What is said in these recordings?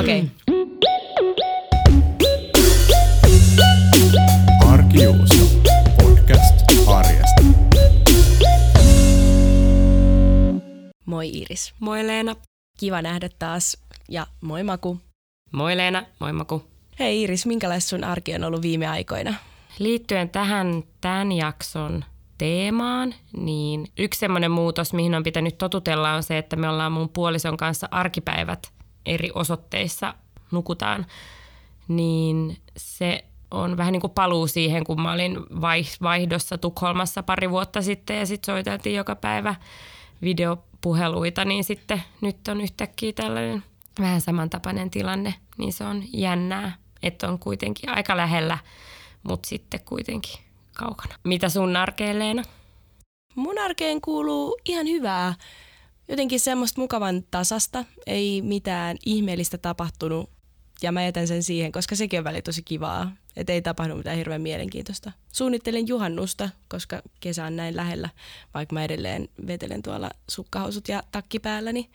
Okei. Okay. Arkijuuso. Podcast arjesta. Moi Iris. Moi Leena. Kiva nähdä taas. Ja moi Maku. Moi Leena, moi Maku. Hei Iris, minkälaista sun arki on ollut viime aikoina? Liittyen tähän tämän jakson teemaan, niin yksi semmoinen muutos, mihin on pitänyt totutella, on se, että me ollaan mun puolison kanssa arkipäivät eri osoitteissa nukutaan. Niin se on vähän niin kuin paluu siihen, kun mä olin vaihdossa Tukholmassa pari vuotta sitten ja sitten soiteltiin joka päivä videopuheluita, niin sitten nyt on yhtäkkiä tällainen vähän samantapainen tilanne, niin se on jännää, että on kuitenkin aika lähellä, mutta sitten kuitenkin kaukana. Mitä sun arkeen, Leena? Mun arkeen kuuluu ihan hyvää. Jotenkin semmoista mukavan tasasta, ei mitään ihmeellistä tapahtunut ja mä jätän sen siihen, koska sekin on väli tosi kivaa. Että ei tapahdu mitään hirveän mielenkiintoista. Suunnittelen juhannusta, koska kesä on näin lähellä, vaikka mä edelleen vetelen tuolla sukkahousut ja takki päälläni.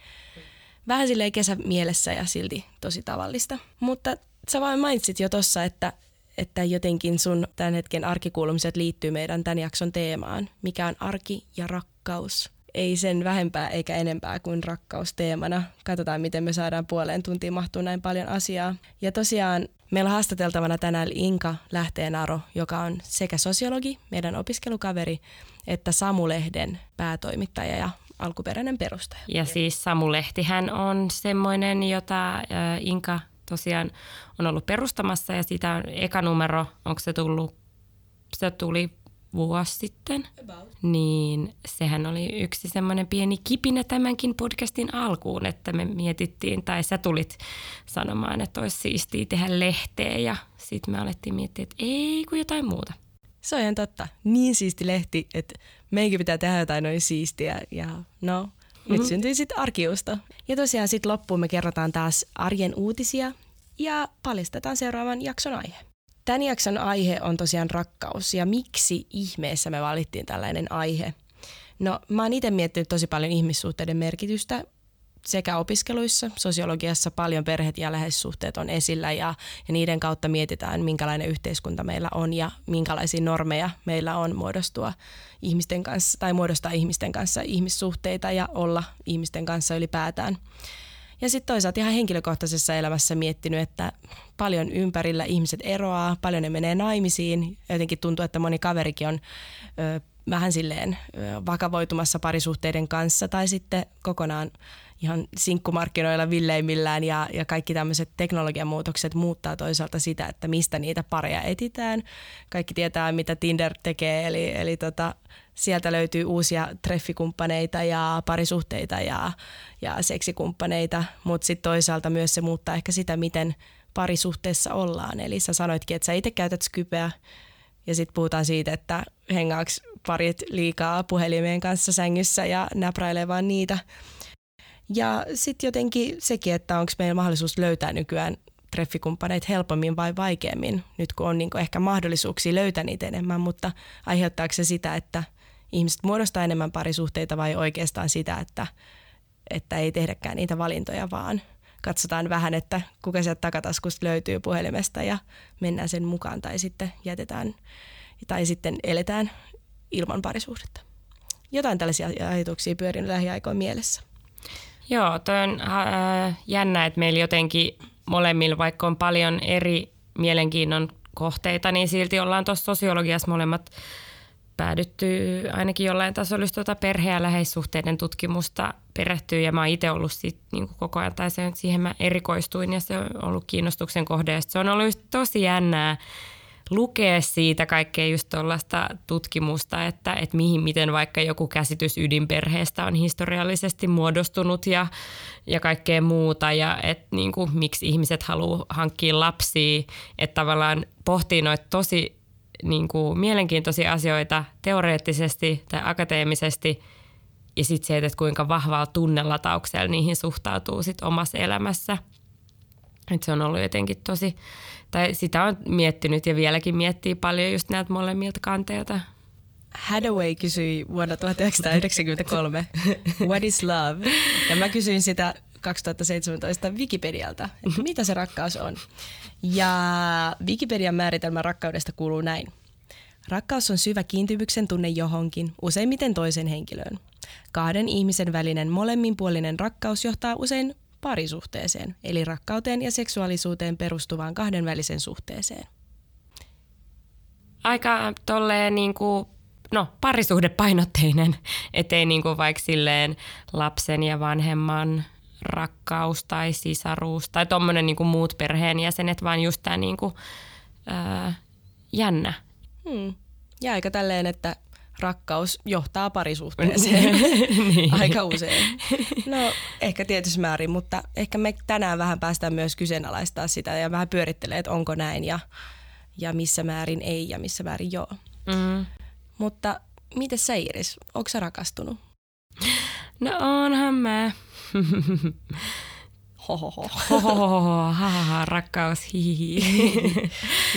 Vähän silleen kesä mielessä ja silti tosi tavallista. Mutta sä vain mainitsit jo tossa, että, että jotenkin sun tämän hetken arkikuulumiset liittyy meidän tämän jakson teemaan, mikä on arki ja rakkaus ei sen vähempää eikä enempää kuin rakkaus teemana. Katsotaan, miten me saadaan puoleen tuntiin mahtua näin paljon asiaa. Ja tosiaan meillä on haastateltavana tänään Inka Lähteenaro, joka on sekä sosiologi, meidän opiskelukaveri, että Samu-lehden päätoimittaja ja alkuperäinen perustaja. Ja siis Samu-lehtihän on semmoinen, jota Inka tosiaan on ollut perustamassa ja sitä on eka numero, onko se tullut, se tuli vuosi sitten, About. niin sehän oli yksi semmoinen pieni kipinä tämänkin podcastin alkuun, että me mietittiin, tai sä tulit sanomaan, että olisi siistiä tehdä lehteä ja sitten me alettiin miettiä, että ei kun jotain muuta. Se on ihan totta. Niin siisti lehti, että meikin pitää tehdä jotain noin siistiä ja no, mm-hmm. nyt syntyi sitten arkiusta. Ja tosiaan sitten loppuun me kerrotaan taas arjen uutisia ja paljastetaan seuraavan jakson aihe. Tämän jakson aihe on tosiaan rakkaus ja miksi ihmeessä me valittiin tällainen aihe? No mä oon itse miettinyt tosi paljon ihmissuhteiden merkitystä sekä opiskeluissa, sosiologiassa paljon perheet ja läheissuhteet on esillä ja, ja niiden kautta mietitään, minkälainen yhteiskunta meillä on ja minkälaisia normeja meillä on muodostua ihmisten kanssa tai muodostaa ihmisten kanssa ihmissuhteita ja olla ihmisten kanssa ylipäätään. Ja sitten toisaalta ihan henkilökohtaisessa elämässä miettinyt, että paljon ympärillä ihmiset eroaa, paljon ne menee naimisiin. Jotenkin tuntuu, että moni kaverikin on ö, vähän silleen ö, vakavoitumassa parisuhteiden kanssa tai sitten kokonaan ihan sinkkumarkkinoilla villeimmillään ja, ja kaikki tämmöiset teknologian muutokset muuttaa toisaalta sitä, että mistä niitä pareja etitään. Kaikki tietää, mitä Tinder tekee, eli, eli tota, sieltä löytyy uusia treffikumppaneita ja parisuhteita ja, ja seksikumppaneita, mutta sitten toisaalta myös se muuttaa ehkä sitä, miten parisuhteessa ollaan. Eli sä sanoitkin, että sä itse käytät Skypeä ja sitten puhutaan siitä, että hengaaks parit liikaa puhelimeen kanssa sängyssä ja näpräilee vaan niitä. Ja sitten jotenkin sekin, että onko meillä mahdollisuus löytää nykyään treffikumppaneita helpommin vai vaikeammin, nyt kun on niin ehkä mahdollisuuksia löytää niitä enemmän, mutta aiheuttaako se sitä, että ihmiset muodostaa enemmän parisuhteita vai oikeastaan sitä, että, että ei tehdäkään niitä valintoja, vaan katsotaan vähän, että kuka sieltä takataskusta löytyy puhelimesta ja mennään sen mukaan tai sitten jätetään tai sitten eletään ilman parisuhdetta. Jotain tällaisia ajatuksia pyörin lähiaikoin mielessä. Joo, toi on äh, jännä, että meillä jotenkin molemmilla, vaikka on paljon eri mielenkiinnon kohteita, niin silti ollaan tuossa sosiologiassa molemmat päädytty ainakin jollain tasolla tuota perhe- ja läheissuhteiden tutkimusta perehtyy ja mä oon itse ollut sit, niin kuin koko ajan tai se, siihen mä erikoistuin ja se on ollut kiinnostuksen kohde. Ja se on ollut tosi jännää lukea siitä kaikkea just tuollaista tutkimusta, että, että mihin, miten vaikka joku käsitys ydinperheestä on historiallisesti muodostunut ja, ja kaikkea muuta ja että niin kuin, miksi ihmiset haluaa hankkia lapsia, että tavallaan pohtii noita tosi niin kuin, mielenkiintoisia asioita teoreettisesti tai akateemisesti ja sitten se, että kuinka vahvalla tunnelatauksella niihin suhtautuu sit omassa elämässä. Et se on ollut jotenkin tosi tai sitä on miettinyt ja vieläkin miettii paljon just näitä molemmilta kanteilta. Hathaway kysyi vuonna 1993, what is love? Ja mä kysyin sitä 2017 Wikipedialta, että mitä se rakkaus on. Ja Wikipedian määritelmä rakkaudesta kuuluu näin. Rakkaus on syvä kiintymyksen tunne johonkin, useimmiten toisen henkilöön. Kahden ihmisen välinen molemminpuolinen rakkaus johtaa usein parisuhteeseen, eli rakkauteen ja seksuaalisuuteen perustuvaan kahdenvälisen suhteeseen. Aika tolleen niin kuin, no parisuhdepainotteinen, ettei niin kuin vaikka silleen lapsen ja vanhemman rakkaus tai sisaruus tai tommonen niin muut perheenjäsenet, vaan just tämä niin kuin, ää, jännä. Hmm. Ja aika tälleen, että rakkaus johtaa parisuhteeseen niin. aika usein. No ehkä tietyssä määrin, mutta ehkä me tänään vähän päästään myös kyseenalaistaa sitä ja vähän pyörittelee, että onko näin ja, ja missä määrin ei ja missä määrin joo. Mm. Mutta miten sä Iris, onko sä rakastunut? No onhan mä. Hohoho. Hohoho, hahaha, rakkaus, hihihi.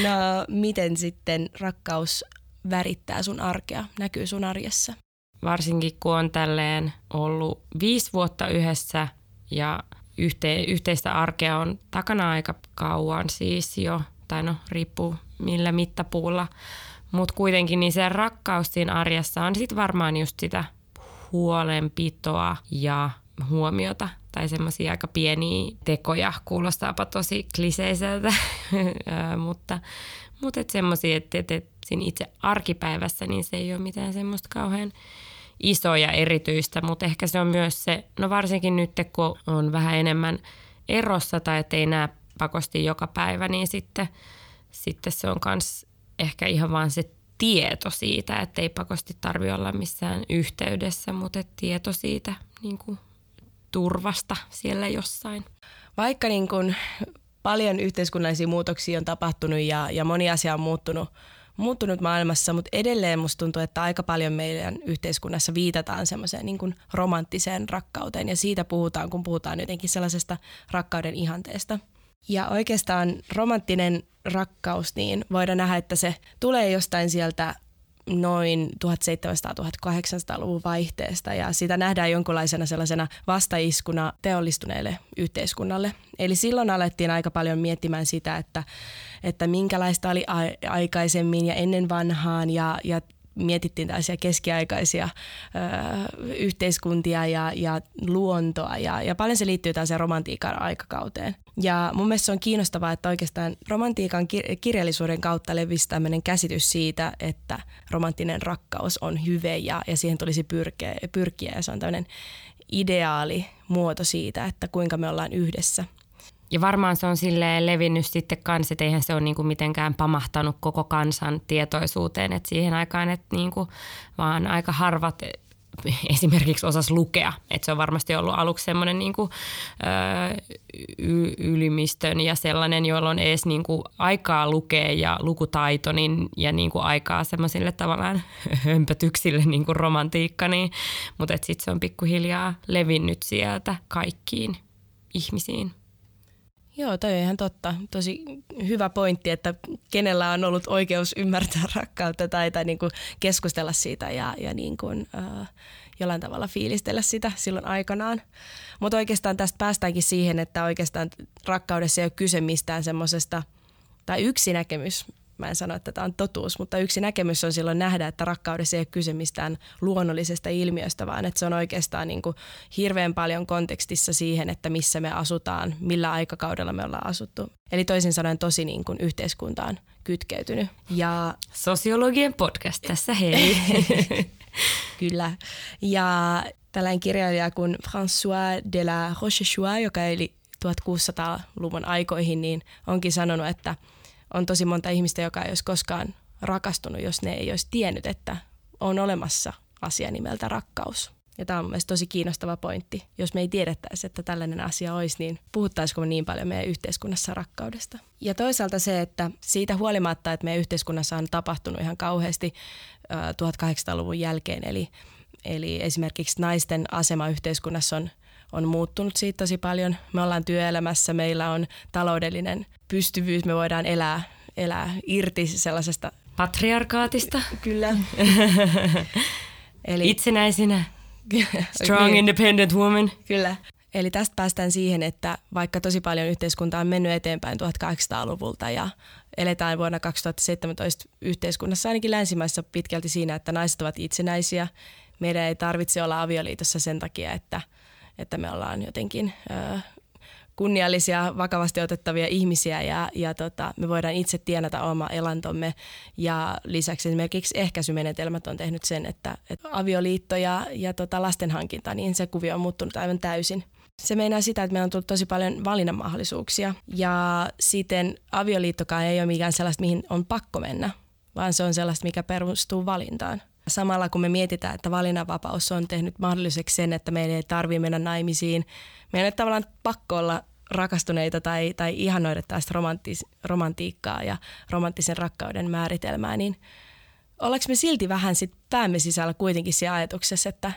no miten sitten rakkaus värittää sun arkea, näkyy sun arjessa? Varsinkin kun on tälleen ollut viisi vuotta yhdessä ja yhte, yhteistä arkea on takana aika kauan siis jo, tai no riippuu millä mittapuulla. Mutta kuitenkin niin se rakkaus siinä arjessa on sitten varmaan just sitä huolenpitoa ja huomiota tai semmoisia aika pieniä tekoja. Kuulostaapa tosi kliseiseltä, mutta, mutta semmoisia, että et, et siinä itse arkipäivässä niin se ei ole mitään semmoista kauhean isoa ja erityistä, mutta ehkä se on myös se, no varsinkin nyt kun on vähän enemmän erossa tai ettei näe pakosti joka päivä, niin sitten, sitten se on myös ehkä ihan vaan se tieto siitä, että ei pakosti tarvi olla missään yhteydessä, mutta tieto siitä niin kuin turvasta siellä jossain. Vaikka niin kuin paljon yhteiskunnallisia muutoksia on tapahtunut ja, ja moni asia on muuttunut, muuttunut maailmassa, mutta edelleen musta tuntuu, että aika paljon meidän yhteiskunnassa viitataan semmoiseen niin kuin romanttiseen rakkauteen ja siitä puhutaan, kun puhutaan jotenkin sellaisesta rakkauden ihanteesta. Ja oikeastaan romanttinen rakkaus, niin voidaan nähdä, että se tulee jostain sieltä noin 1700-1800-luvun vaihteesta ja sitä nähdään jonkunlaisena sellaisena vastaiskuna teollistuneelle yhteiskunnalle. Eli silloin alettiin aika paljon miettimään sitä, että, että minkälaista oli aikaisemmin ja ennen vanhaan ja, ja mietittiin tällaisia keskiaikaisia ö, yhteiskuntia ja, ja luontoa ja, ja paljon se liittyy tällaiseen romantiikan aikakauteen. Ja mun mielestä se on kiinnostavaa, että oikeastaan romantiikan kir- kirjallisuuden kautta levisi tämmöinen käsitys siitä, että romanttinen rakkaus on hyve ja, ja siihen tulisi pyrkiä, pyrkiä ja se on tämmöinen ideaali muoto siitä, että kuinka me ollaan yhdessä – ja varmaan se on sille levinnyt sitten kanssa, että eihän se ole niinku mitenkään pamahtanut koko kansan tietoisuuteen. että siihen aikaan, että niinku, vaan aika harvat esimerkiksi osas lukea. Et se on varmasti ollut aluksi semmoinen niinku, ylimistön ja sellainen, jolla on edes niinku aikaa lukea ja lukutaito niin, ja niinku aikaa semmoisille tavallaan hömpötyksille niinku romantiikka. Niin, mutta sitten se on pikkuhiljaa levinnyt sieltä kaikkiin ihmisiin. Joo, toi on ihan totta. Tosi hyvä pointti, että kenellä on ollut oikeus ymmärtää rakkautta tai, tai niin kuin keskustella siitä ja, ja niin kuin, äh, jollain tavalla fiilistellä sitä silloin aikanaan. Mutta oikeastaan tästä päästäänkin siihen, että oikeastaan rakkaudessa ei ole kyse mistään semmoisesta, tai yksi näkemys, mä en sano, että tämä on totuus, mutta yksi näkemys on silloin nähdä, että rakkaudessa ei ole kyse mistään luonnollisesta ilmiöstä, vaan että se on oikeastaan niin kuin hirveän paljon kontekstissa siihen, että missä me asutaan, millä aikakaudella me ollaan asuttu. Eli toisin sanoen tosi niin kuin yhteiskuntaan kytkeytynyt. Ja... Sosiologien podcast tässä, hei. Kyllä. Ja tällainen kirjailija kuin François de la Rochechouart, joka eli 1600-luvun aikoihin, niin onkin sanonut, että – on tosi monta ihmistä, joka ei olisi koskaan rakastunut, jos ne ei olisi tiennyt, että on olemassa asia nimeltä rakkaus. Ja tämä on mielestäni tosi kiinnostava pointti. Jos me ei tiedettäisi, että tällainen asia olisi, niin puhuttaisiko me niin paljon meidän yhteiskunnassa rakkaudesta. Ja toisaalta se, että siitä huolimatta, että meidän yhteiskunnassa on tapahtunut ihan kauheasti 1800-luvun jälkeen, eli, eli esimerkiksi naisten asema yhteiskunnassa on on muuttunut siitä tosi paljon. Me ollaan työelämässä, meillä on taloudellinen pystyvyys, me voidaan elää, elää irti sellaisesta Patriarkaatista. Kyllä. Eli Itsenäisinä. Strong, Niin. independent woman. Kyllä. Eli tästä päästään siihen, että vaikka tosi paljon yhteiskunta on mennyt eteenpäin 1800-luvulta ja eletään vuonna 2017 yhteiskunnassa ainakin länsimaissa pitkälti siinä, että naiset ovat itsenäisiä. Meidän ei tarvitse olla avioliitossa sen takia, että, että me ollaan jotenkin kunniallisia, vakavasti otettavia ihmisiä ja, ja tota, me voidaan itse tienata oma elantomme. Ja lisäksi esimerkiksi ehkäisymenetelmät on tehnyt sen, että, että avioliitto ja, ja tota lastenhankinta, niin se kuvio on muuttunut aivan täysin. Se meinaa sitä, että meillä on tullut tosi paljon valinnanmahdollisuuksia ja siten avioliittokaan ei ole mikään sellaista, mihin on pakko mennä, vaan se on sellaista, mikä perustuu valintaan. Samalla kun me mietitään, että valinnanvapaus on tehnyt mahdolliseksi sen, että meidän ei tarvitse mennä naimisiin, meidän ei tavallaan pakko olla rakastuneita tai, tai ihanoida tästä romantis, romantiikkaa ja romanttisen rakkauden määritelmää, niin ollaanko me silti vähän sit päämme sisällä kuitenkin siinä ajatuksessa, että,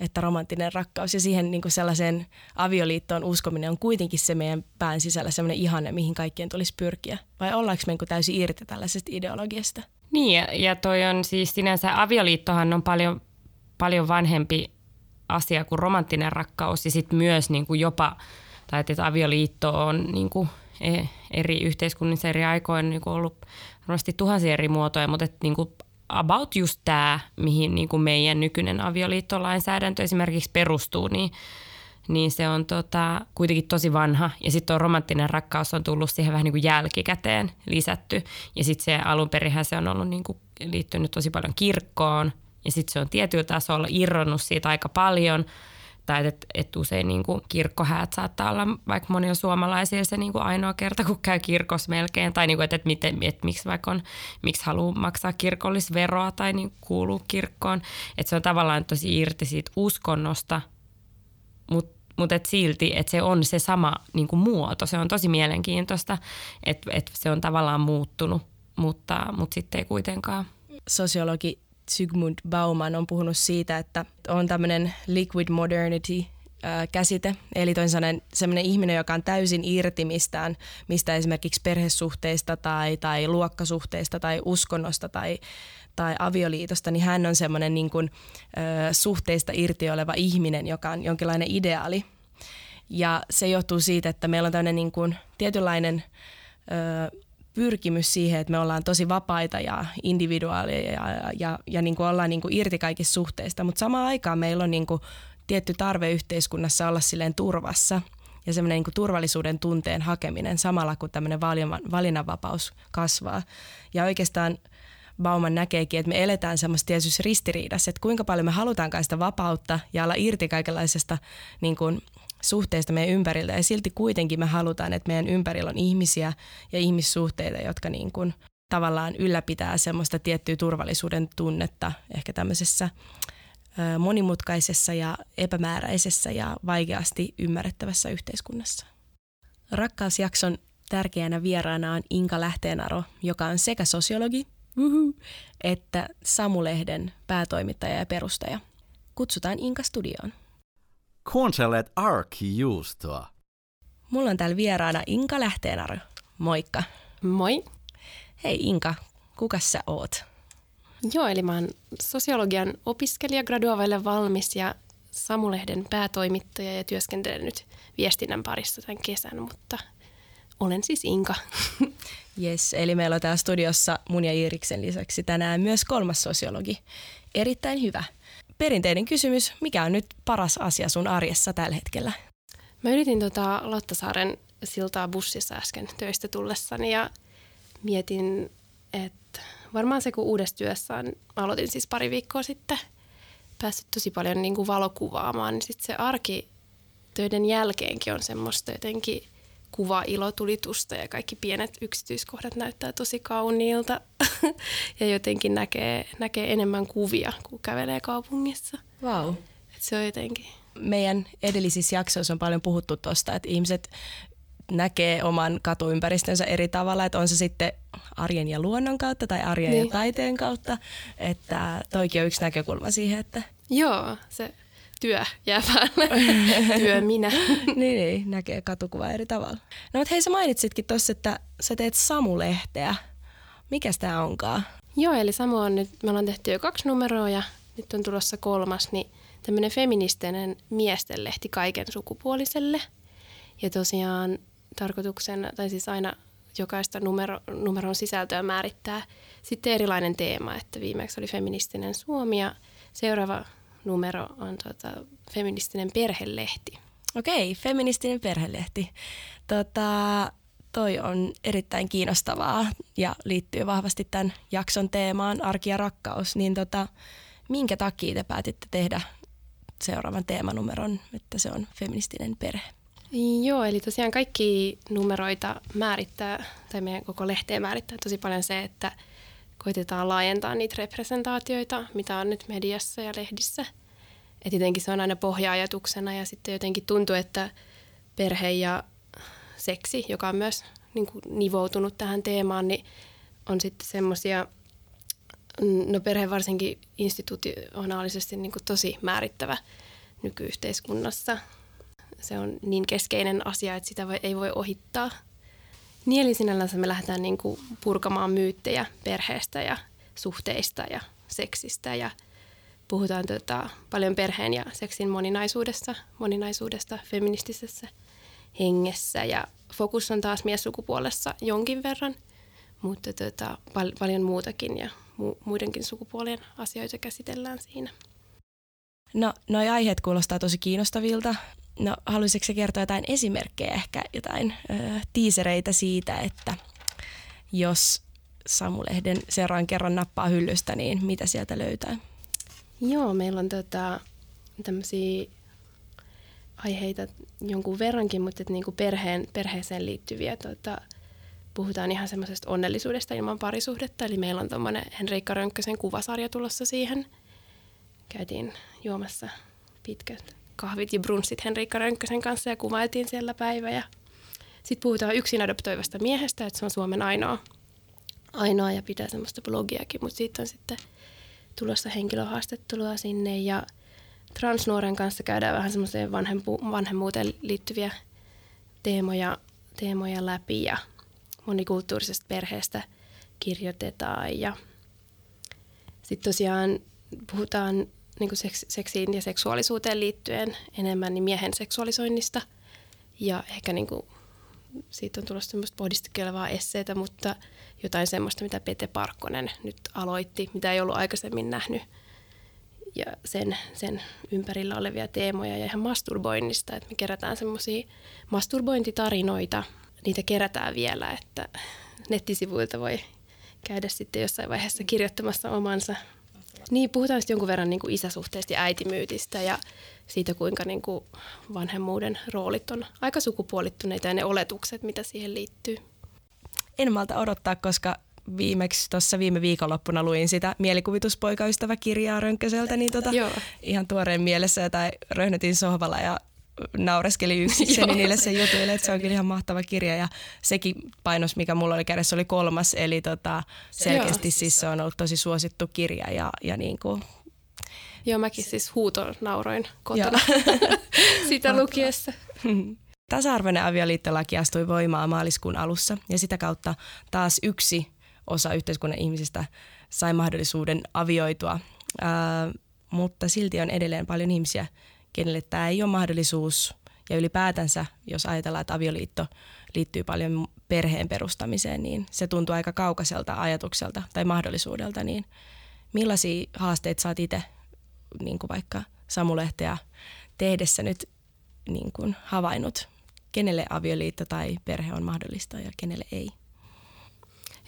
että romanttinen rakkaus ja siihen niin sellaiseen avioliittoon uskominen on kuitenkin se meidän pään sisällä sellainen ihanne, mihin kaikkien tulisi pyrkiä? Vai ollaanko me niin täysin irti tällaisesta ideologiasta? Niin, ja, ja toi on siis sinänsä avioliittohan on paljon, paljon vanhempi asia kuin romanttinen rakkaus ja sitten myös niin kuin jopa, tai että avioliitto on niin kuin eri yhteiskunnissa eri aikoina niin kuin ollut varmasti tuhansia eri muotoja, mutta että niin kuin about just tämä, mihin niin kuin meidän nykyinen avioliittolainsäädäntö esimerkiksi perustuu, niin, niin se on tota, kuitenkin tosi vanha. Ja sitten tuo romanttinen rakkaus on tullut siihen vähän niin kuin jälkikäteen lisätty. Ja sitten se alun perinhän se on ollut niin kuin liittynyt tosi paljon kirkkoon. Ja sitten se on tietyllä tasolla irronnut siitä aika paljon. Tai että et usein niin kuin kirkkohäät saattaa olla vaikka monilla suomalaisilla se niin kuin ainoa kerta, kun käy kirkossa melkein. Tai niin kuin, että, että, miten, että miksi vaikka on, miksi haluaa maksaa kirkollisveroa tai niin kuuluu kirkkoon. Että se on tavallaan tosi irti siitä uskonnosta, mutta mutta et silti, että se on se sama niin kuin muoto. Se on tosi mielenkiintoista, että et se on tavallaan muuttunut, mutta, mutta sitten ei kuitenkaan. Sosiologi Zygmunt Bauman on puhunut siitä, että on tämmöinen liquid modernity käsite, eli toisin sanoen sellainen ihminen, joka on täysin irti mistään, mistä esimerkiksi perhesuhteista tai, tai luokkasuhteista tai uskonnosta tai, tai avioliitosta, niin hän on semmoinen niin kuin, ö, suhteista irti oleva ihminen, joka on jonkinlainen ideaali. Ja se johtuu siitä, että meillä on tämmöinen niin kuin tietynlainen ö, pyrkimys siihen, että me ollaan tosi vapaita ja individuaaleja ja, ja, ja, niin kuin ollaan niin kuin irti kaikista suhteista, mutta samaan aikaan meillä on niin kuin tietty tarve yhteiskunnassa olla silleen turvassa ja semmoinen niin turvallisuuden tunteen hakeminen samalla kun tämmöinen valinnanvapaus kasvaa. Ja oikeastaan Bauman näkeekin, että me eletään semmoista tietysti ristiriidassa, että kuinka paljon me halutaankaan sitä vapautta ja olla irti kaikenlaisesta niin kuin suhteista meidän ympärillä ja silti kuitenkin me halutaan, että meidän ympärillä on ihmisiä ja ihmissuhteita, jotka niin kuin tavallaan ylläpitää semmoista tiettyä turvallisuuden tunnetta ehkä tämmöisessä monimutkaisessa ja epämääräisessä ja vaikeasti ymmärrettävässä yhteiskunnassa. Rakkausjakson tärkeänä vieraana on Inka Lähteenaro, joka on sekä sosiologi uhu, että Samulehden päätoimittaja ja perustaja. Kutsutaan Inka studioon. Kuuntelet arkijuustoa. Mulla on täällä vieraana Inka Lähteenaro. Moikka. Moi. Hei Inka, kuka sä oot? Joo, eli mä oon sosiologian opiskelija, graduavaille valmis ja Samulehden päätoimittaja ja työskentelen nyt viestinnän parissa tämän kesän, mutta olen siis Inka. Yes, eli meillä on täällä studiossa mun ja Iiriksen lisäksi tänään myös kolmas sosiologi. Erittäin hyvä. Perinteinen kysymys, mikä on nyt paras asia sun arjessa tällä hetkellä? Mä yritin tota Lattasaaren siltaa bussissa äsken töistä tullessani ja mietin, että varmaan se kun uudessa työssä on, aloitin siis pari viikkoa sitten, päässyt tosi paljon niin kuin valokuvaamaan, niin sitten se arki töiden jälkeenkin on semmoista jotenkin kuva ilotulitusta ja kaikki pienet yksityiskohdat näyttää tosi kauniilta ja jotenkin näkee, näkee enemmän kuvia, kun kävelee kaupungissa. Wow. Et se on jotenkin. Meidän edellisissä jaksoissa on paljon puhuttu tuosta, että ihmiset näkee oman katuympäristönsä eri tavalla, että on se sitten arjen ja luonnon kautta tai arjen niin. ja taiteen kautta, että toikin on yksi näkökulma siihen, että... Joo, se työ jää päälle, työ minä. niin, niin, näkee katukuvaa eri tavalla. No mutta hei, sä mainitsitkin tuossa, että sä teet Samulehteä. Mikäs tää onkaan? Joo, eli Samu on nyt, me ollaan tehty jo kaksi numeroa ja nyt on tulossa kolmas, niin tämmöinen feministinen miestenlehti kaiken sukupuoliselle. Ja tosiaan tarkoituksena, tai siis aina jokaista numero, numeron sisältöä määrittää sitten erilainen teema, että viimeksi oli feministinen Suomi ja seuraava numero on tota, feministinen perhelehti. Okei, feministinen perhelehti. Tota, toi on erittäin kiinnostavaa ja liittyy vahvasti tämän jakson teemaan arki ja rakkaus. Niin tota, minkä takia te päätitte tehdä seuraavan teemanumeron, että se on feministinen perhe? Joo, eli tosiaan kaikki numeroita määrittää, tai meidän koko lehteen määrittää tosi paljon se, että koitetaan laajentaa niitä representaatioita, mitä on nyt mediassa ja lehdissä. Et jotenkin se on aina pohja-ajatuksena ja sitten jotenkin tuntuu, että perhe ja seksi, joka on myös niin kuin nivoutunut tähän teemaan, niin on sitten semmoisia, no perhe varsinkin institutionaalisesti niin kuin tosi määrittävä nykyyhteiskunnassa. Se on niin keskeinen asia, että sitä ei voi ohittaa. Niin eli sinällänsä me lähdetään niin kuin purkamaan myyttejä perheestä ja suhteista ja seksistä ja puhutaan tota, paljon perheen ja seksin moninaisuudesta, moninaisuudesta feministisessä hengessä ja fokus on taas miessukupuolessa jonkin verran, mutta tota, pal- paljon muutakin ja mu- muidenkin sukupuolien asioita käsitellään siinä. No, noi aiheet kuulostaa tosi kiinnostavilta. No, haluaisitko kertoa jotain esimerkkejä, ehkä jotain ö, tiisereitä siitä, että jos Samulehden seuraan kerran nappaa hyllystä, niin mitä sieltä löytää? Joo, meillä on tota, tämmöisiä aiheita jonkun verrankin, mutta et niinku perheen, perheeseen liittyviä. Tota, puhutaan ihan semmoisesta onnellisuudesta ilman parisuhdetta. Eli meillä on tuommoinen Henriikka Rönkkösen kuvasarja tulossa siihen. Käytiin juomassa pitkät kahvit ja brunssit Henriikka Rönkkösen kanssa ja kuvailtiin siellä päivä. Ja sitten puhutaan yksin adoptoivasta miehestä, että se on Suomen ainoa, ainoa ja pitää semmoista blogiakin, mutta siitä on sitten tulossa henkilöhaastattelua sinne ja transnuoren kanssa käydään vähän semmoiseen vanhempu, vanhemmuuteen liittyviä teemoja, teemoja läpi ja monikulttuurisesta perheestä kirjoitetaan ja sitten tosiaan puhutaan niin kuin seks, seksiin ja seksuaalisuuteen liittyen enemmän niin miehen seksuaalisoinnista. Ja ehkä niin kuin, siitä on tulossa semmoista pohdiskelevaa esseitä, mutta jotain semmoista, mitä Pete Parkkonen nyt aloitti, mitä ei ollut aikaisemmin nähnyt. Ja sen, sen ympärillä olevia teemoja ja ihan masturboinnista, että me kerätään semmoisia masturbointitarinoita, niitä kerätään vielä, että nettisivuilta voi käydä sitten jossain vaiheessa kirjoittamassa omansa. Niin, puhutaan sitten jonkun verran niin kuin isäsuhteista ja äitimyytistä ja siitä, kuinka niin kuin vanhemmuuden roolit on aika sukupuolittuneita ja ne oletukset, mitä siihen liittyy. En malta odottaa, koska viimeksi tuossa viime viikonloppuna luin sitä mielikuvituspoikaystäväkirjaa Rönkköseltä, niin tota, ihan tuoreen mielessä tai röhnötin sohvalla ja naureskeli yksikseni niille se jutuille, että se on kyllä ihan mahtava kirja. Ja sekin painos, mikä mulla oli kädessä, oli kolmas, eli tota, selkeästi siis se on ollut tosi suosittu kirja ja, ja niin kuin Joo, mäkin siis huuto nauroin kotona. Sitä lukiessa. Tasa-arvoinen avioliittolaki astui voimaan maaliskuun alussa ja sitä kautta taas yksi osa yhteiskunnan ihmisistä sai mahdollisuuden avioitua, ää, mutta silti on edelleen paljon ihmisiä, kenelle tämä ei ole mahdollisuus. Ja ylipäätänsä, jos ajatellaan, että avioliitto liittyy paljon perheen perustamiseen, niin se tuntuu aika kaukaiselta ajatukselta tai mahdollisuudelta. Niin millaisia haasteita saat itse niin kuin vaikka Samulehteä tehdessä nyt niin kuin havainnut, kenelle avioliitto tai perhe on mahdollista ja kenelle ei?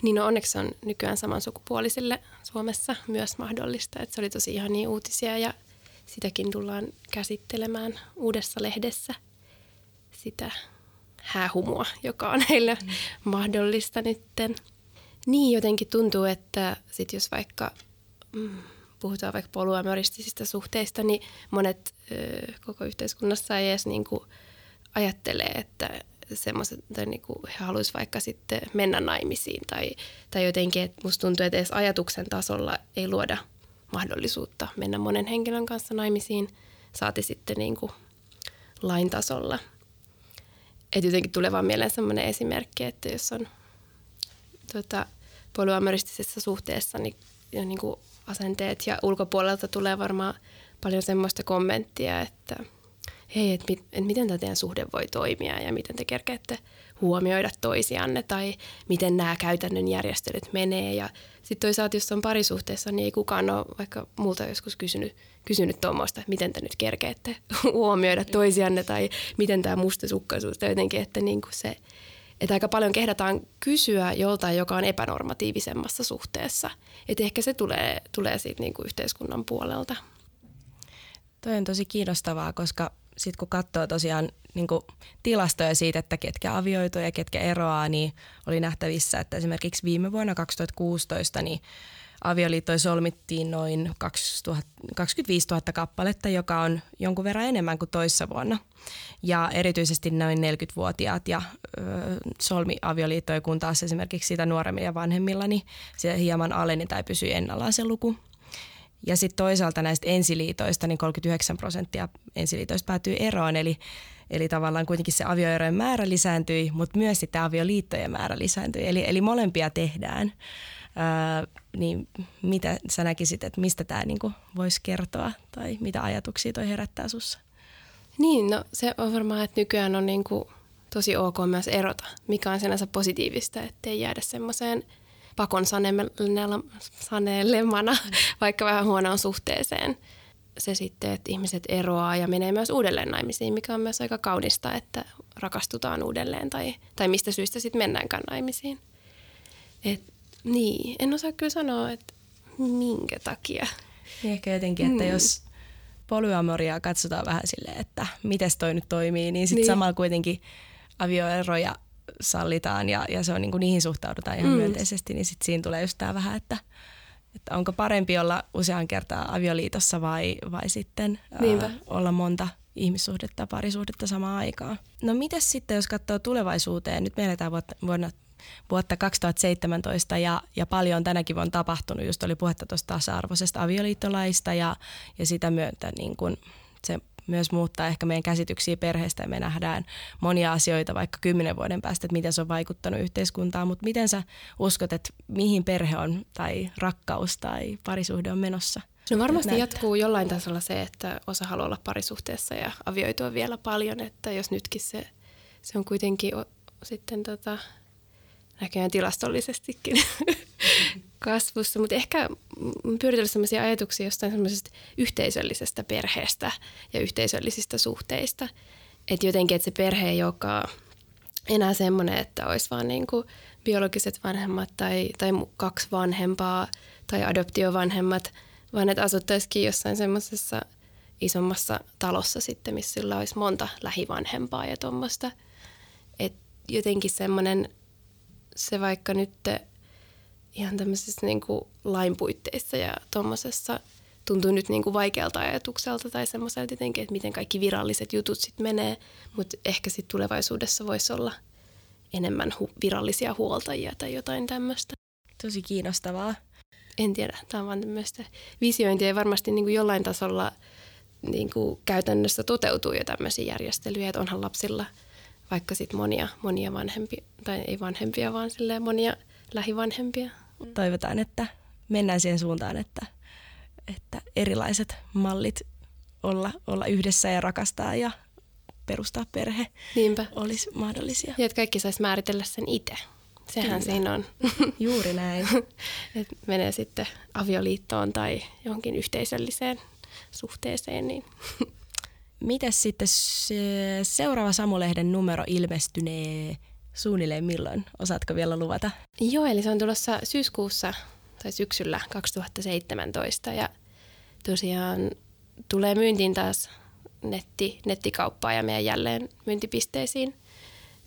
Niin no onneksi on nykyään samansukupuolisille Suomessa myös mahdollista. Että se oli tosi ihan niin uutisia ja sitäkin tullaan käsittelemään uudessa lehdessä. Sitä häähumua, joka on heille mm. mahdollista nytten. Niin jotenkin tuntuu, että sit jos vaikka mm, puhutaan vaikka poluamoristisista suhteista, niin monet ö, koko yhteiskunnassa ei edes niin kuin ajattelee, että semmoiset, tai niin kuin he haluaisivat vaikka sitten mennä naimisiin tai, tai jotenkin, että musta tuntuu, että edes ajatuksen tasolla ei luoda mahdollisuutta mennä monen henkilön kanssa naimisiin, saati sitten niin kuin lain tasolla. Että jotenkin tulee vaan mieleen semmoinen esimerkki, että jos on tota, polyamoristisessa suhteessa niin, ja niin kuin asenteet ja ulkopuolelta tulee varmaan paljon semmoista kommenttia, että hei, että mit, et miten tämä teidän suhde voi toimia ja miten te kerkeätte huomioida toisianne tai miten nämä käytännön järjestelyt menee. Ja sitten toisaalta, jos on parisuhteessa, niin ei kukaan ole vaikka multa joskus kysynyt, kysynyt tuommoista, että miten te nyt kerkeätte huomioida toisianne tai miten tämä mustasukkaisuus tai jotenkin, että niin kuin se, että aika paljon kehdataan kysyä joltain, joka on epänormatiivisemmassa suhteessa. Että ehkä se tulee, tulee siitä niin kuin yhteiskunnan puolelta. Toi on tosi kiinnostavaa, koska sitten kun katsoo tosiaan niin kuin tilastoja siitä, että ketkä avioituu ja ketkä eroaa, niin oli nähtävissä, että esimerkiksi viime vuonna 2016 niin avioliittoja solmittiin noin 2000, 25 000 kappaletta, joka on jonkun verran enemmän kuin toissa vuonna. Ja erityisesti noin 40-vuotiaat ja ö, solmi avioliittoja, kun taas esimerkiksi sitä nuoremmilla ja vanhemmilla, niin se hieman aleni tai pysyi ennallaan se luku. Ja sitten toisaalta näistä ensiliitoista, niin 39 prosenttia ensiliitoista päätyy eroon, eli, eli tavallaan kuitenkin se avioerojen määrä lisääntyi, mutta myös sitten avioliittojen määrä lisääntyi, eli, eli molempia tehdään. Ää, niin mitä sä näkisit, että mistä tämä niinku voisi kertoa tai mitä ajatuksia toi herättää sussa? Niin, no se on varmaan, että nykyään on niinku tosi ok myös erota, mikä on sinänsä positiivista, ettei jäädä semmoiseen – pakon sanelemana vaikka vähän huonoon suhteeseen. Se sitten, että ihmiset eroaa ja menee myös uudelleen naimisiin, mikä on myös aika kaunista, että rakastutaan uudelleen tai, tai mistä syystä sitten mennäänkään naimisiin. Et, niin, en osaa kyllä sanoa, että minkä takia. Niin ehkä jotenkin, että mm. jos polyamoria katsotaan vähän silleen, että miten toi nyt toimii, niin sitten niin. samalla kuitenkin avioeroja sallitaan ja, ja se on niin kuin niihin suhtaudutaan ihan mm. myönteisesti, niin sitten siinä tulee just tämä vähän, että, että onko parempi olla usean kertaa avioliitossa vai, vai sitten ää, olla monta ihmissuhdetta, parisuhdetta samaan aikaan. No mitäs sitten, jos katsoo tulevaisuuteen, nyt me eletään vuotta, vuonna vuotta 2017 ja, ja paljon tänäkin on tapahtunut. Just oli puhetta tuosta tasa-arvoisesta avioliittolaista ja, ja sitä myötä niin kun se myös muuttaa ehkä meidän käsityksiä perheestä ja me nähdään monia asioita vaikka kymmenen vuoden päästä, että miten se on vaikuttanut yhteiskuntaan, mutta miten sä uskot, että mihin perhe on tai rakkaus tai parisuhde on menossa? No varmasti jatkuu jollain tasolla se, että osa haluaa olla parisuhteessa ja avioitua vielä paljon, että jos nytkin se, se on kuitenkin o, sitten tota, näköjään tilastollisestikin kasvussa, mutta ehkä pyöritellyt sellaisia ajatuksia jostain semmoisesta yhteisöllisestä perheestä ja yhteisöllisistä suhteista. Että jotenkin, että se perhe ei olekaan enää semmoinen, että olisi vaan niin kuin biologiset vanhemmat tai, tai kaksi vanhempaa tai adoptiovanhemmat, vaan että asuttaisikin jossain semmoisessa isommassa talossa sitten, missä sillä olisi monta lähivanhempaa ja tuommoista. Että jotenkin semmoinen, se vaikka nyt ihan tämmöisissä niin kuin lain puitteissa ja tuommoisessa tuntuu nyt niin kuin vaikealta ajatukselta tai semmoiselta jotenkin, että miten kaikki viralliset jutut sitten menee, mutta ehkä sitten tulevaisuudessa voisi olla enemmän hu- virallisia huoltajia tai jotain tämmöistä. Tosi kiinnostavaa. En tiedä, tämä on vaan tämmöistä visiointia ja varmasti niin kuin jollain tasolla niin kuin käytännössä toteutuu jo tämmöisiä järjestelyjä, että onhan lapsilla vaikka sitten monia, monia vanhempia, tai ei vanhempia, vaan monia lähivanhempia. Toivotaan, että mennään siihen suuntaan, että, että erilaiset mallit olla, olla yhdessä ja rakastaa ja perustaa perhe Niinpä. olisi mahdollisia. Ja että kaikki saisi määritellä sen itse. Sehän Kyllä. siinä on. Juuri näin. että menee sitten avioliittoon tai johonkin yhteisölliseen suhteeseen. Niin. Mitäs sitten se seuraava Samulehden numero ilmestynee suunnilleen milloin? Osaatko vielä luvata? Joo, eli se on tulossa syyskuussa tai syksyllä 2017 ja tosiaan tulee myyntiin taas netti, nettikauppaa ja meidän jälleen myyntipisteisiin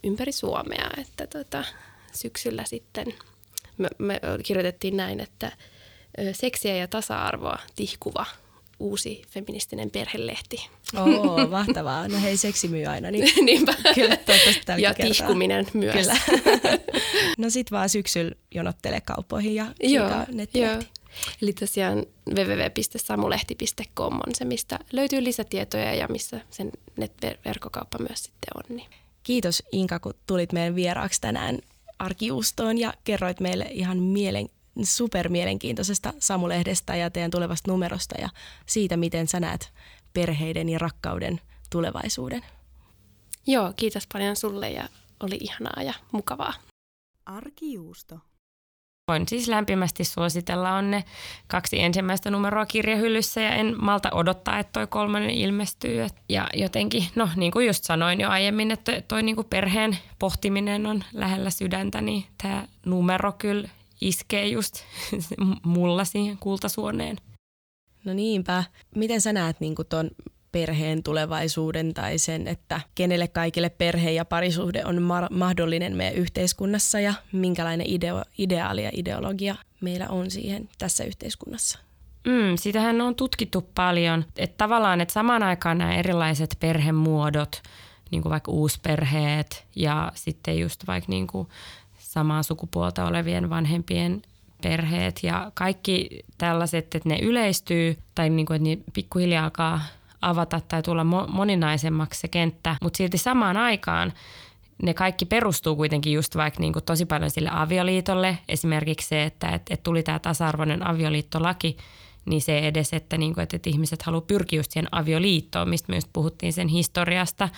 ympäri Suomea, että tota, syksyllä sitten me, me kirjoitettiin näin, että seksiä ja tasa-arvoa tihkuva uusi feministinen perhelehti. Oo, mahtavaa. No hei, seksi myy aina. Niin Niinpä. Kyllä, toivottavasti Ja kertaa. tihkuminen myös. Kyllä. no sit vaan syksyllä jonottele kauppoihin ja joo, joo. Eli tosiaan www.samulehti.com on se, mistä löytyy lisätietoja ja missä sen net-verkkokauppa myös sitten on. Niin. Kiitos Inka, kun tulit meidän vieraaksi tänään arkiustoon ja kerroit meille ihan mielen, super mielenkiintoisesta Samulehdestä ja teidän tulevasta numerosta ja siitä, miten sä näet perheiden ja rakkauden tulevaisuuden. Joo, kiitos paljon sulle ja oli ihanaa ja mukavaa. Arkijuusto. Voin siis lämpimästi suositella, on ne kaksi ensimmäistä numeroa kirjahyllyssä ja en malta odottaa, että toi kolmannen ilmestyy. Ja jotenkin, no niin kuin just sanoin jo aiemmin, että toi niin kuin perheen pohtiminen on lähellä sydäntä, niin tämä numero kyllä iskee just mulla siihen kultasuoneen. No niinpä. Miten sä näet niin tuon perheen tulevaisuuden tai sen, että kenelle kaikille perhe ja parisuhde on ma- mahdollinen meidän yhteiskunnassa ja minkälainen ideo- ideaali ja ideologia meillä on siihen tässä yhteiskunnassa? Mm, sitähän on tutkittu paljon, että tavallaan, että samaan aikaan nämä erilaiset perhemuodot, niin kuin vaikka uusperheet ja sitten just vaikka niin kuin samaa sukupuolta olevien vanhempien perheet ja kaikki tällaiset, että ne yleistyy tai niin kuin, että ne pikkuhiljaa alkaa avata tai tulla moninaisemmaksi se kenttä, mutta silti samaan aikaan ne kaikki perustuu kuitenkin just vaikka niin kuin tosi paljon sille avioliitolle. Esimerkiksi se, että, että, että tuli tämä tasa-arvoinen avioliittolaki, niin se edes, että, niin kuin, että, että ihmiset haluaa pyrkiä just siihen avioliittoon, mistä myös puhuttiin sen historiasta.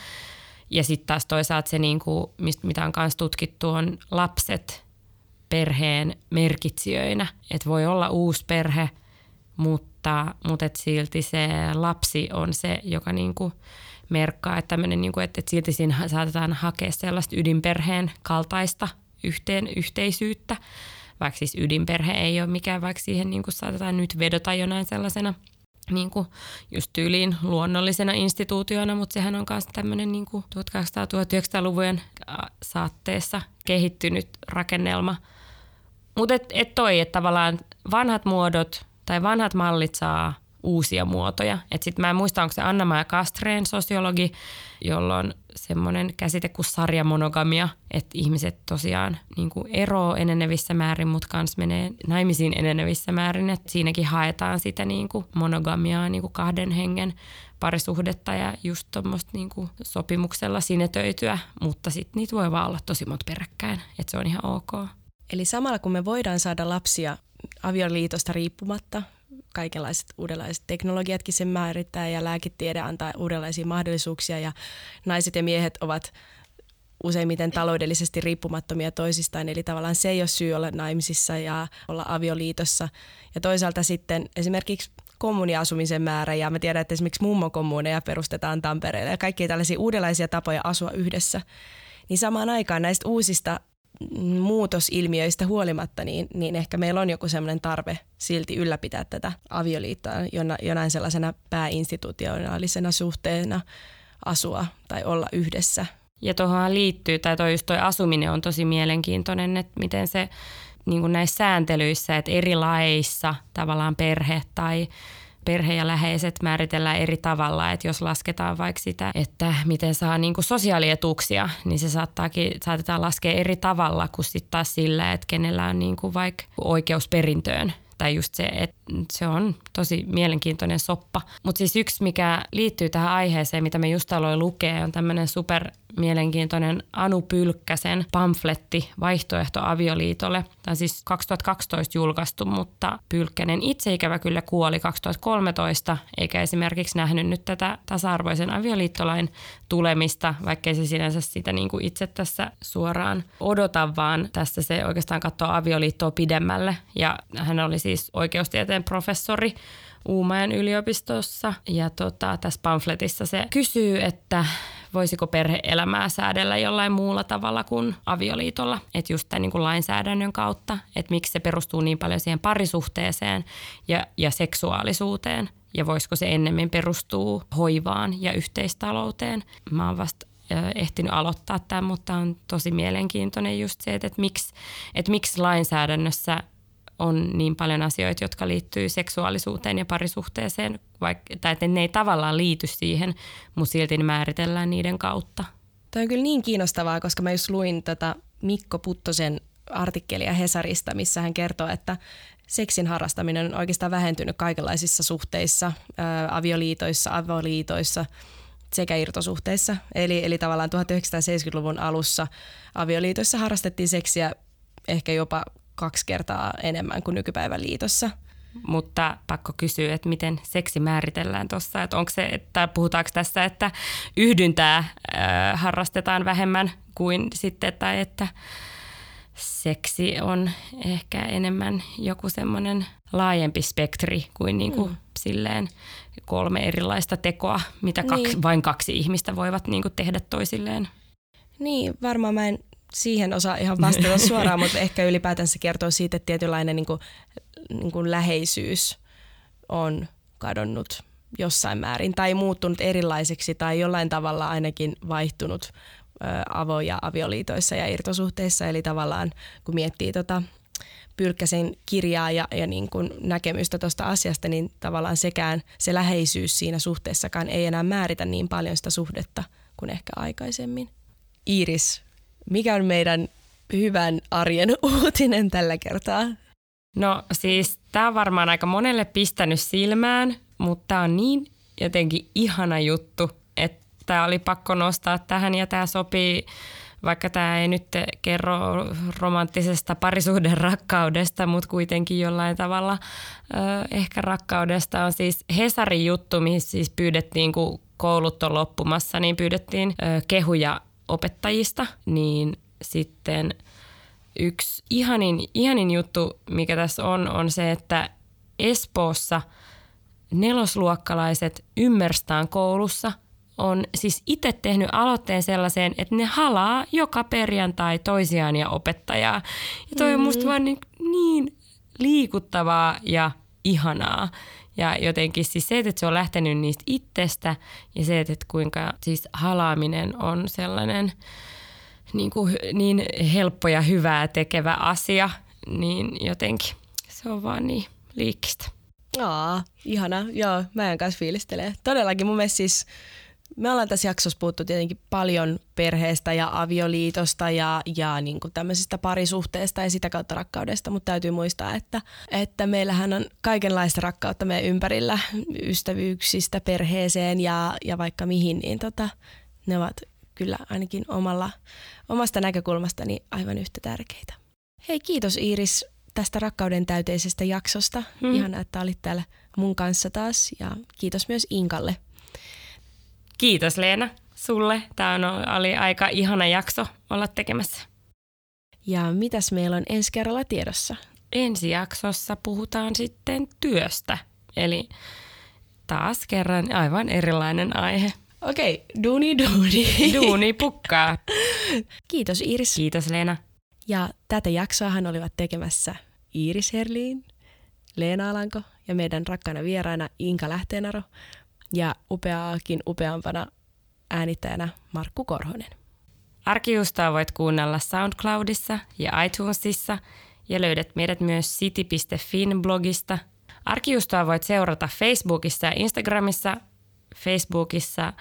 Ja sitten taas toisaalta se, niin kuin, mitä on myös tutkittu, on lapset perheen merkitsijöinä. Että voi olla uusi perhe, mutta, mutta et silti se lapsi on se, joka niinku merkkaa, että, niinku, että, että silti siinä saatetaan hakea sellaista ydinperheen kaltaista yhteen yhteisyyttä, vaikka siis ydinperhe ei ole mikään, vaikka siihen niinku saatetaan nyt vedota jonain sellaisena niin kuin just tyyliin luonnollisena instituutiona, mutta sehän on myös tämmöinen niin 1800-1900-luvujen saatteessa kehittynyt rakennelma. Mutta et, et toi, että tavallaan vanhat muodot tai vanhat mallit saa uusia muotoja. Sitten mä en muista, onko se Anna-Maja Kastreen sosiologi, jolla on semmoinen käsite kuin sarjamonogamia, että ihmiset tosiaan niin kuin eroo enenevissä määrin, mutta kans menee naimisiin enenevissä määrin. Et siinäkin haetaan sitä niin kuin monogamiaa, niin kuin kahden hengen parisuhdetta ja just tuommoista niin kuin sopimuksella sinetöityä, mutta sitten niitä voi vaan olla tosi monta peräkkäin, että se on ihan ok. Eli samalla kun me voidaan saada lapsia avioliitosta riippumatta, kaikenlaiset uudenlaiset teknologiatkin sen määrittää ja lääketiede antaa uudenlaisia mahdollisuuksia ja naiset ja miehet ovat useimmiten taloudellisesti riippumattomia toisistaan, eli tavallaan se ei ole syy olla naimisissa ja olla avioliitossa. Ja toisaalta sitten esimerkiksi kommuniasumisen määrä ja mä tiedän, että esimerkiksi mummokommuuneja perustetaan Tampereelle ja kaikkia tällaisia uudenlaisia tapoja asua yhdessä. Niin samaan aikaan näistä uusista muutosilmiöistä huolimatta, niin, niin ehkä meillä on joku sellainen tarve silti ylläpitää tätä avioliittoa jonain sellaisena pääinstitutionaalisena suhteena asua tai olla yhdessä. Ja tuohon liittyy, tai toi just toi asuminen on tosi mielenkiintoinen, että miten se niin kuin näissä sääntelyissä, että eri laeissa tavallaan perhe tai perhe ja läheiset määritellään eri tavalla. Että jos lasketaan vaikka sitä, että miten saa niin kuin sosiaalietuuksia, niin se saattaakin, saatetaan laskea eri tavalla kuin sitten taas sillä, että kenellä on niin kuin vaikka oikeus perintöön tai just se, että se on tosi mielenkiintoinen soppa. Mutta siis yksi, mikä liittyy tähän aiheeseen, mitä me just aloin lukea, on tämmöinen super mielenkiintoinen Anu Pylkkäsen pamfletti Vaihtoehto avioliitolle. Tämä on siis 2012 julkaistu, mutta Pylkkänen itse ikävä kyllä kuoli 2013, eikä esimerkiksi nähnyt nyt tätä tasa-arvoisen avioliittolain tulemista, vaikkei se sinänsä sitä niin kuin itse tässä suoraan odota, vaan tässä se oikeastaan katsoo avioliittoa pidemmälle. Ja hän oli siis oikeustieteen professori Uumajan yliopistossa. Ja tota, tässä pamfletissa se kysyy, että voisiko perheelämää säädellä jollain muulla tavalla kuin avioliitolla. Että just tämän niin kuin lainsäädännön kautta, että miksi se perustuu niin paljon siihen parisuhteeseen ja, ja seksuaalisuuteen. Ja voisiko se ennemmin perustuu hoivaan ja yhteistalouteen. Mä oon vasta ehtinyt aloittaa tämän, mutta on tosi mielenkiintoinen just se, että, että, miksi, että miksi lainsäädännössä on niin paljon asioita, jotka liittyy seksuaalisuuteen ja parisuhteeseen, vaikka, tai että ne ei tavallaan liity siihen, mutta silti ne määritellään niiden kautta. Tämä on kyllä niin kiinnostavaa, koska mä just luin tätä Mikko Puttosen artikkelia Hesarista, missä hän kertoo, että seksin harrastaminen on oikeastaan vähentynyt kaikenlaisissa suhteissa, ää, avioliitoissa, avoliitoissa sekä irtosuhteissa. Eli, eli tavallaan 1970-luvun alussa avioliitossa harrastettiin seksiä ehkä jopa kaksi kertaa enemmän kuin nykypäivän liitossa. Mutta pakko kysyä, että miten seksi määritellään tuossa, että onko se, että puhutaanko tässä, että yhdyntää äh, harrastetaan vähemmän kuin sitten, tai että seksi on ehkä enemmän joku semmoinen laajempi spektri kuin niinku mm. silleen kolme erilaista tekoa, mitä kaksi, Niin. vain kaksi ihmistä voivat niinku tehdä toisilleen. Niin, varmaan mä en siihen osaa ihan vastata suoraan, mutta ehkä ylipäätänsä kertoo siitä, että tietynlainen niin kuin, niin kuin läheisyys on kadonnut jossain määrin tai muuttunut erilaiseksi tai jollain tavalla ainakin vaihtunut ö, avo- ja avioliitoissa ja irtosuhteissa. Eli tavallaan kun miettii tota Pylkkäsen kirjaa ja, ja niin kuin näkemystä tuosta asiasta, niin tavallaan sekään se läheisyys siinä suhteessakaan ei enää määritä niin paljon sitä suhdetta kuin ehkä aikaisemmin. Iiris, mikä on meidän hyvän arjen uutinen tällä kertaa? No siis tämä on varmaan aika monelle pistänyt silmään, mutta tämä on niin jotenkin ihana juttu, että tämä oli pakko nostaa tähän ja tämä sopii, vaikka tämä ei nyt kerro romanttisesta parisuuden rakkaudesta, mutta kuitenkin jollain tavalla ö, ehkä rakkaudesta on siis Hesarin juttu, mihin siis pyydettiin, kun koulut on loppumassa, niin pyydettiin ö, kehuja opettajista, niin sitten yksi ihanin, ihanin juttu, mikä tässä on, on se, että Espoossa nelosluokkalaiset Ymmerstaan koulussa on siis itse tehnyt aloitteen sellaiseen, että ne halaa joka perjantai toisiaan ja opettajaa. Ja toi on musta vaan niin, niin liikuttavaa ja ihanaa. Ja jotenkin siis se, että se on lähtenyt niistä itsestä ja se, että kuinka siis halaaminen on sellainen niin, kuin, niin helppo ja hyvää tekevä asia, niin jotenkin se on vaan niin liikkistä. Aa, ihana. Joo, mä en kanssa fiilistele. Todellakin mun mielestä siis me ollaan tässä jaksossa puhuttu tietenkin paljon perheestä ja avioliitosta ja, ja niin kuin tämmöisestä parisuhteesta ja sitä kautta rakkaudesta, mutta täytyy muistaa, että, että meillähän on kaikenlaista rakkautta meidän ympärillä, ystävyyksistä perheeseen ja, ja vaikka mihin, niin tota, ne ovat kyllä ainakin omalla, omasta näkökulmastani aivan yhtä tärkeitä. Hei, kiitos Iiris tästä rakkauden täyteisestä jaksosta. Mm. Mm. Ihana, että olit täällä mun kanssa taas ja kiitos myös Inkalle. Kiitos Leena sulle. Tämä on, oli aika ihana jakso olla tekemässä. Ja mitäs meillä on ensi kerralla tiedossa? Ensi jaksossa puhutaan sitten työstä. Eli taas kerran aivan erilainen aihe. Okei, duuni duuni. Duuni pukkaa. Kiitos Iiris. Kiitos Leena. Ja tätä jaksoahan olivat tekemässä Iiris Herliin, Leena Alanko ja meidän rakkaana vieraana Inka Lähteenaro ja upeaakin upeampana äänittäjänä Markku Korhonen. Arkiustoa voit kuunnella SoundCloudissa ja iTunesissa ja löydät meidät myös city.fin blogista. Arkiustoa voit seurata Facebookissa ja Instagramissa. Facebookissa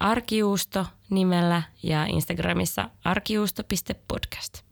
Arkiusto nimellä ja Instagramissa arkiusto.podcast.